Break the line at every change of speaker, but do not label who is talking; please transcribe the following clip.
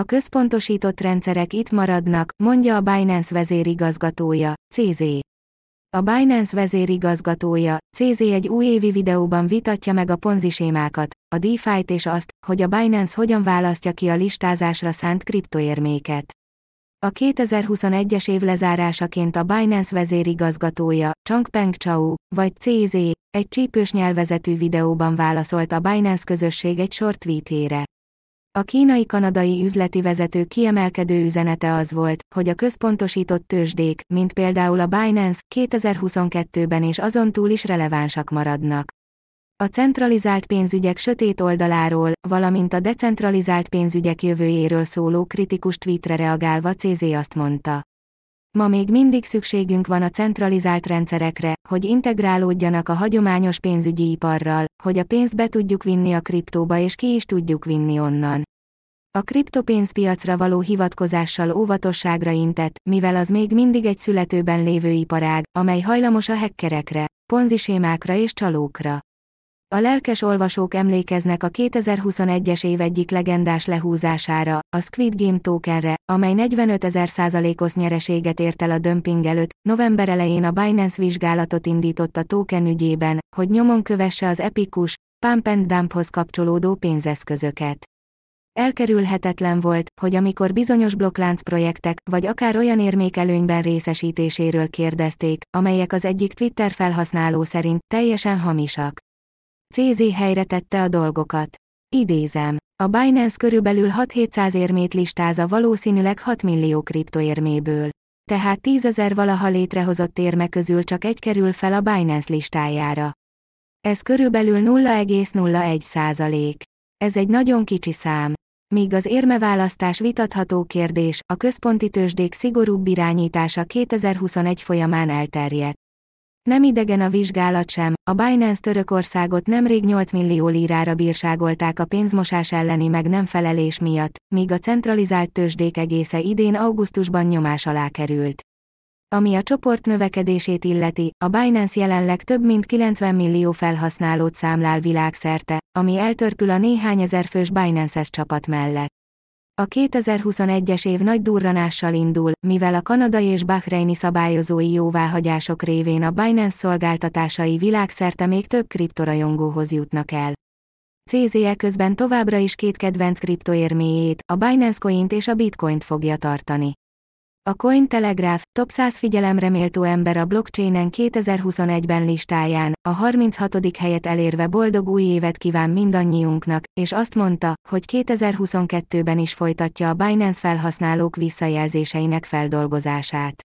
A központosított rendszerek itt maradnak, mondja a Binance vezérigazgatója, CZ. A Binance vezérigazgatója, CZ egy újévi videóban vitatja meg a ponzi sémákat, a DeFi-t és azt, hogy a Binance hogyan választja ki a listázásra szánt kriptoérméket. A 2021-es év lezárásaként a Binance vezérigazgatója, Changpeng Chao, vagy CZ, egy csípős nyelvezetű videóban válaszolt a Binance közösség egy sort tweetére. A kínai-kanadai üzleti vezető kiemelkedő üzenete az volt, hogy a központosított tőzsdék, mint például a Binance, 2022-ben és azon túl is relevánsak maradnak. A centralizált pénzügyek sötét oldaláról, valamint a decentralizált pénzügyek jövőjéről szóló kritikus tweetre reagálva CZ azt mondta. Ma még mindig szükségünk van a centralizált rendszerekre, hogy integrálódjanak a hagyományos pénzügyi iparral, hogy a pénzt be tudjuk vinni a kriptóba és ki is tudjuk vinni onnan. A kriptopénzpiacra való hivatkozással óvatosságra intett, mivel az még mindig egy születőben lévő iparág, amely hajlamos a hekkerekre, ponzisémákra és csalókra. A lelkes olvasók emlékeznek a 2021-es év egyik legendás lehúzására, a Squid Game tokenre, amely 45 ezer százalékos nyereséget ért el a dömping előtt. November elején a Binance vizsgálatot indított a token ügyében, hogy nyomon kövesse az epikus, pump and dumphoz kapcsolódó pénzeszközöket. Elkerülhetetlen volt, hogy amikor bizonyos blokklánc projektek, vagy akár olyan érmékelőnyben részesítéséről kérdezték, amelyek az egyik Twitter felhasználó szerint teljesen hamisak. CZ helyre tette a dolgokat. Idézem. A Binance körülbelül 6-700 érmét listáza valószínűleg 6 millió kriptoérméből. Tehát 10 ezer valaha létrehozott érme közül csak egy kerül fel a Binance listájára. Ez körülbelül 0,01 százalék. Ez egy nagyon kicsi szám. Míg az érmeválasztás vitatható kérdés, a központi tőzsdék szigorúbb irányítása 2021 folyamán elterjedt. Nem idegen a vizsgálat sem, a Binance Törökországot nemrég 8 millió lírára bírságolták a pénzmosás elleni meg nem felelés miatt, míg a centralizált tőzsdék egésze idén augusztusban nyomás alá került. Ami a csoport növekedését illeti, a Binance jelenleg több mint 90 millió felhasználót számlál világszerte, ami eltörpül a néhány ezer fős Binance-es csapat mellett. A 2021-es év nagy durranással indul, mivel a kanadai és bahreini szabályozói jóváhagyások révén a Binance szolgáltatásai világszerte még több kriptorajongóhoz jutnak el. CZE közben továbbra is két kedvenc kriptoérméjét, a Binance Coint és a Bitcoint fogja tartani. A Cointelegraph top 100 figyelemre méltó ember a blockchainen 2021-ben listáján, a 36. helyet elérve boldog új évet kíván mindannyiunknak, és azt mondta, hogy 2022-ben is folytatja a Binance felhasználók visszajelzéseinek feldolgozását.